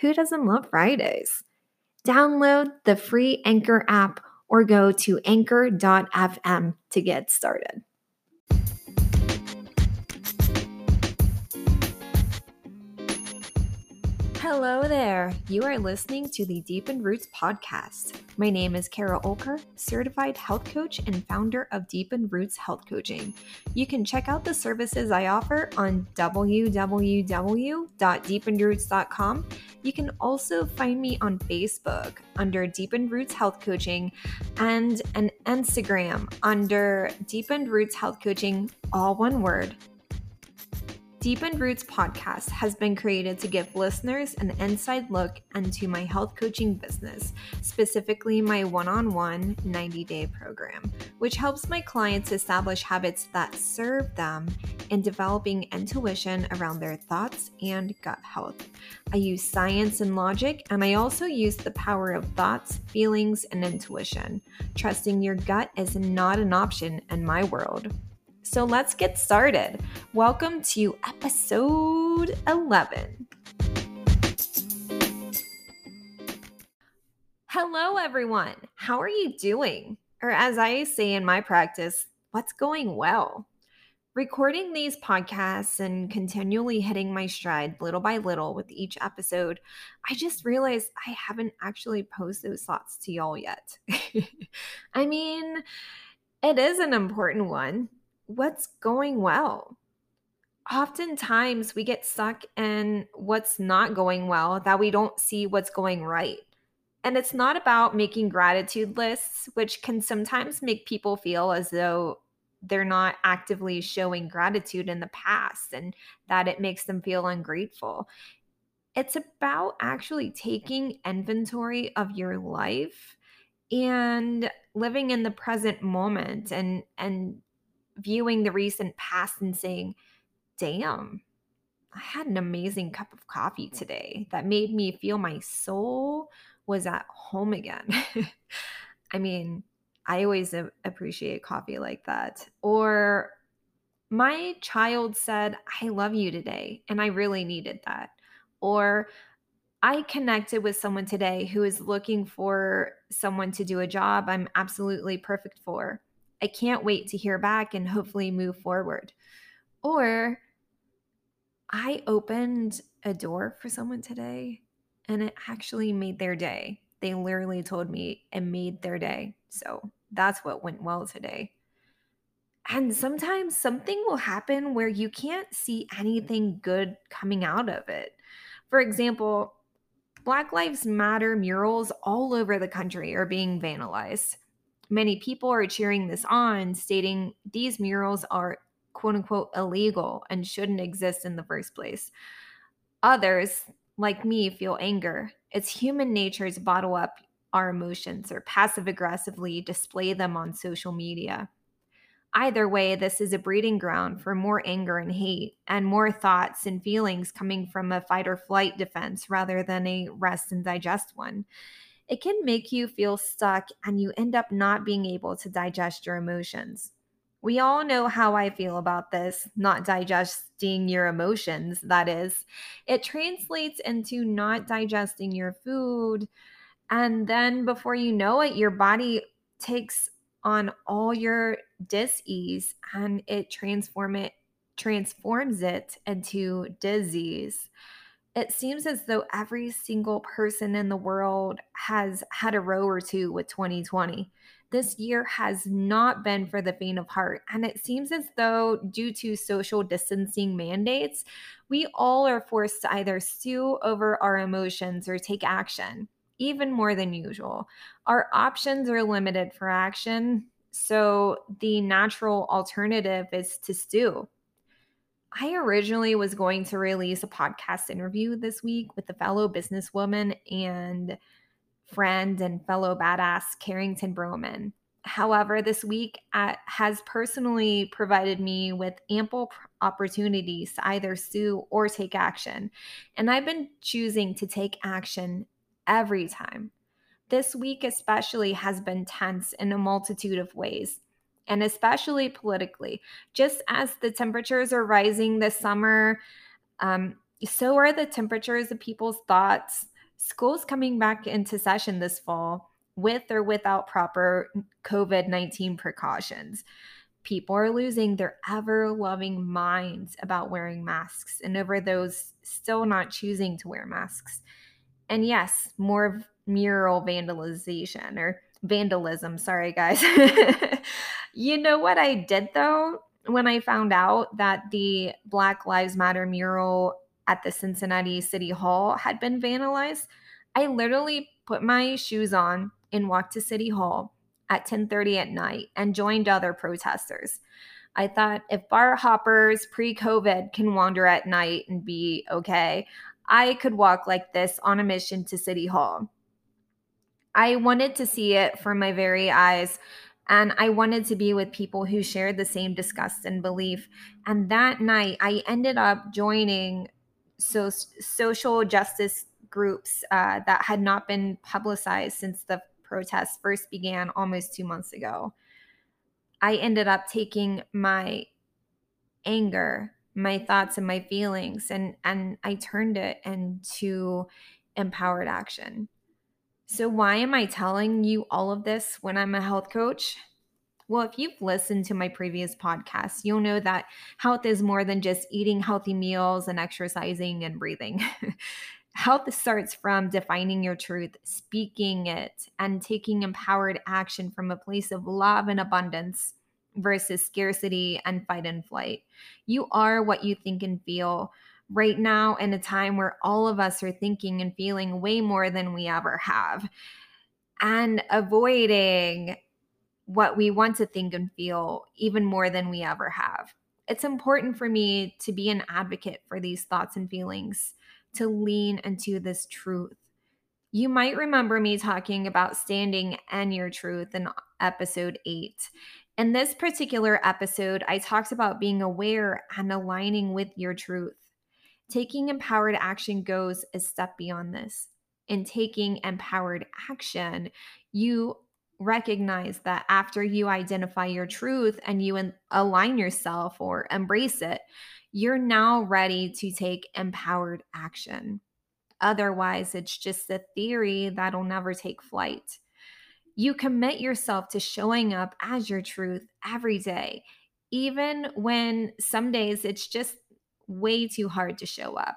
who doesn't love Fridays? Download the free Anchor app or go to anchor.fm to get started. Hello there. You are listening to the Deepened Roots podcast. My name is Kara Olker, certified health coach and founder of Deepened Roots Health Coaching. You can check out the services I offer on www.deepenedroots.com. You can also find me on Facebook under Deepened Roots Health Coaching and an Instagram under Deepened Roots Health Coaching, all one word. Deepened Roots podcast has been created to give listeners an inside look into my health coaching business, specifically my one on one 90 day program, which helps my clients establish habits that serve them in developing intuition around their thoughts and gut health. I use science and logic, and I also use the power of thoughts, feelings, and intuition. Trusting your gut is not an option in my world. So let's get started. Welcome to episode 11. Hello, everyone. How are you doing? Or, as I say in my practice, what's going well? Recording these podcasts and continually hitting my stride little by little with each episode, I just realized I haven't actually posed those thoughts to y'all yet. I mean, it is an important one what's going well. Oftentimes, we get stuck in what's not going well that we don't see what's going right. And it's not about making gratitude lists, which can sometimes make people feel as though they're not actively showing gratitude in the past and that it makes them feel ungrateful. It's about actually taking inventory of your life and living in the present moment and and viewing the recent past and saying, damn, I had an amazing cup of coffee today that made me feel my soul was at home again. I mean, I always appreciate coffee like that. Or my child said, I love you today, and I really needed that. Or I connected with someone today who is looking for someone to do a job I'm absolutely perfect for. I can't wait to hear back and hopefully move forward. Or I opened a door for someone today and it actually made their day. They literally told me it made their day. So that's what went well today. And sometimes something will happen where you can't see anything good coming out of it. For example, Black Lives Matter murals all over the country are being vandalized. Many people are cheering this on, stating these murals are quote unquote illegal and shouldn't exist in the first place. Others, like me, feel anger. It's human nature to bottle up our emotions or passive aggressively display them on social media. Either way, this is a breeding ground for more anger and hate, and more thoughts and feelings coming from a fight or flight defense rather than a rest and digest one. It can make you feel stuck and you end up not being able to digest your emotions. We all know how I feel about this, not digesting your emotions, that is. It translates into not digesting your food. And then before you know it, your body takes on all your dis-ease and it transform it transforms it into disease it seems as though every single person in the world has had a row or two with 2020. This year has not been for the faint of heart. And it seems as though, due to social distancing mandates, we all are forced to either stew over our emotions or take action, even more than usual. Our options are limited for action. So the natural alternative is to stew I originally was going to release a podcast interview this week with a fellow businesswoman and friend and fellow badass, Carrington Broman. However, this week uh, has personally provided me with ample opportunities to either sue or take action. And I've been choosing to take action every time. This week, especially, has been tense in a multitude of ways and especially politically. Just as the temperatures are rising this summer, um, so are the temperatures of people's thoughts. Schools coming back into session this fall with or without proper COVID 19 precautions. People are losing their ever loving minds about wearing masks and over those still not choosing to wear masks. And yes, more mural vandalization or vandalism. Sorry, guys. you know what I did though? When I found out that the Black Lives Matter mural at the Cincinnati City Hall had been vandalized, I literally put my shoes on and walked to City Hall at 10:30 at night and joined other protesters. I thought if bar hoppers pre-COVID can wander at night and be okay, I could walk like this on a mission to City Hall. I wanted to see it from my very eyes. And I wanted to be with people who shared the same disgust and belief. And that night, I ended up joining so, social justice groups uh, that had not been publicized since the protests first began almost two months ago. I ended up taking my anger, my thoughts, and my feelings, and and I turned it into empowered action. So, why am I telling you all of this when I'm a health coach? Well, if you've listened to my previous podcasts, you'll know that health is more than just eating healthy meals and exercising and breathing. health starts from defining your truth, speaking it, and taking empowered action from a place of love and abundance versus scarcity and fight and flight. You are what you think and feel right now in a time where all of us are thinking and feeling way more than we ever have and avoiding what we want to think and feel even more than we ever have. It's important for me to be an advocate for these thoughts and feelings, to lean into this truth. You might remember me talking about standing and your truth in episode eight. In this particular episode, I talked about being aware and aligning with your truth. Taking empowered action goes a step beyond this. In taking empowered action, you recognize that after you identify your truth and you align yourself or embrace it, you're now ready to take empowered action. Otherwise, it's just a theory that'll never take flight. You commit yourself to showing up as your truth every day, even when some days it's just way too hard to show up,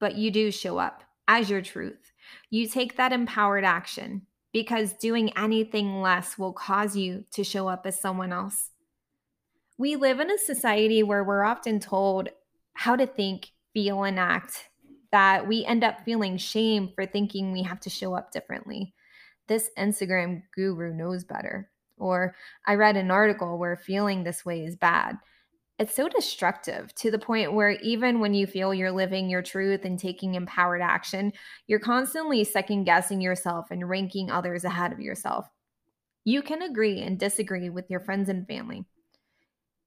but you do show up as your truth. You take that empowered action because doing anything less will cause you to show up as someone else. We live in a society where we're often told how to think, feel, and act, that we end up feeling shame for thinking we have to show up differently. This Instagram guru knows better. Or I read an article where feeling this way is bad it's so destructive to the point where even when you feel you're living your truth and taking empowered action, you're constantly second guessing yourself and ranking others ahead of yourself. You can agree and disagree with your friends and family.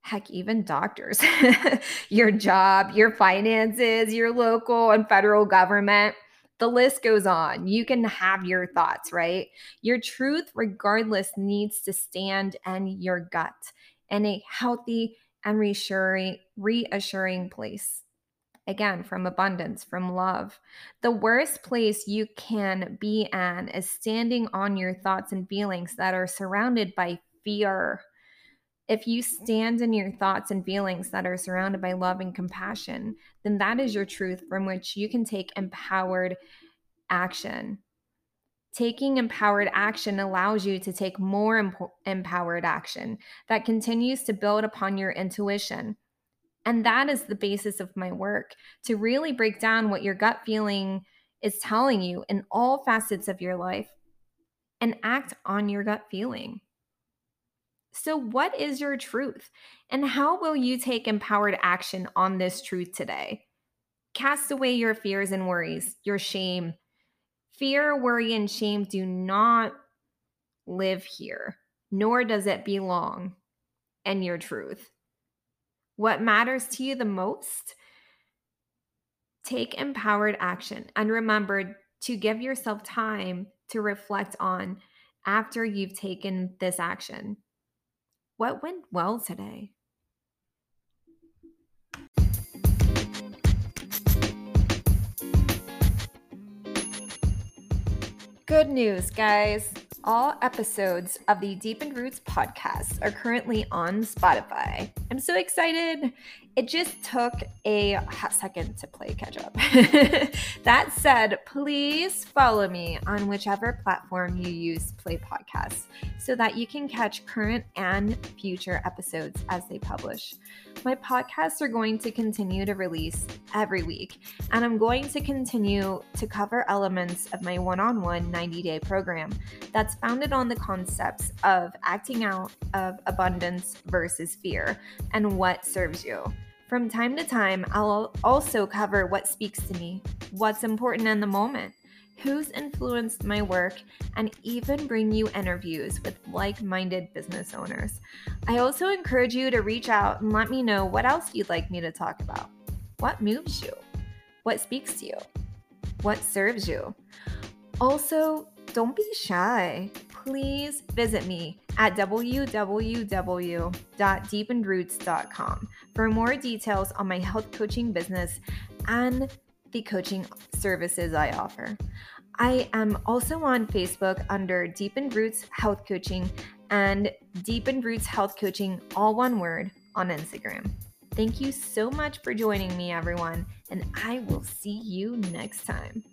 Heck, even doctors, your job, your finances, your local and federal government. the list goes on. You can have your thoughts, right? Your truth, regardless, needs to stand in your gut in a healthy and reassuring, reassuring place. Again, from abundance, from love. The worst place you can be in is standing on your thoughts and feelings that are surrounded by fear. If you stand in your thoughts and feelings that are surrounded by love and compassion, then that is your truth from which you can take empowered action. Taking empowered action allows you to take more emp- empowered action that continues to build upon your intuition and that is the basis of my work to really break down what your gut feeling is telling you in all facets of your life and act on your gut feeling. So, what is your truth? And how will you take empowered action on this truth today? Cast away your fears and worries, your shame. Fear, worry, and shame do not live here, nor does it belong in your truth what matters to you the most, take empowered action and remember to give yourself time to reflect on after you've taken this action. What went well today? Good news, guys. All episodes of the Deepened Roots podcast are currently on Spotify. I'm so excited. It just took a hot second to play catch up. that said, please follow me on whichever platform you use to play podcasts so that you can catch current and future episodes as they publish. My podcasts are going to continue to release every week, and I'm going to continue to cover elements of my one on one 90 day program that's founded on the concepts of acting out of abundance versus fear and what serves you. From time to time, I'll also cover what speaks to me, what's important in the moment, who's influenced my work, and even bring you interviews with like minded business owners. I also encourage you to reach out and let me know what else you'd like me to talk about. What moves you? What speaks to you? What serves you? Also, don't be shy. Please visit me at www.deepenedroots.com for more details on my health coaching business and the coaching services I offer. I am also on Facebook under Deepened Roots Health Coaching and Deepened Roots Health Coaching, all one word, on Instagram. Thank you so much for joining me, everyone, and I will see you next time.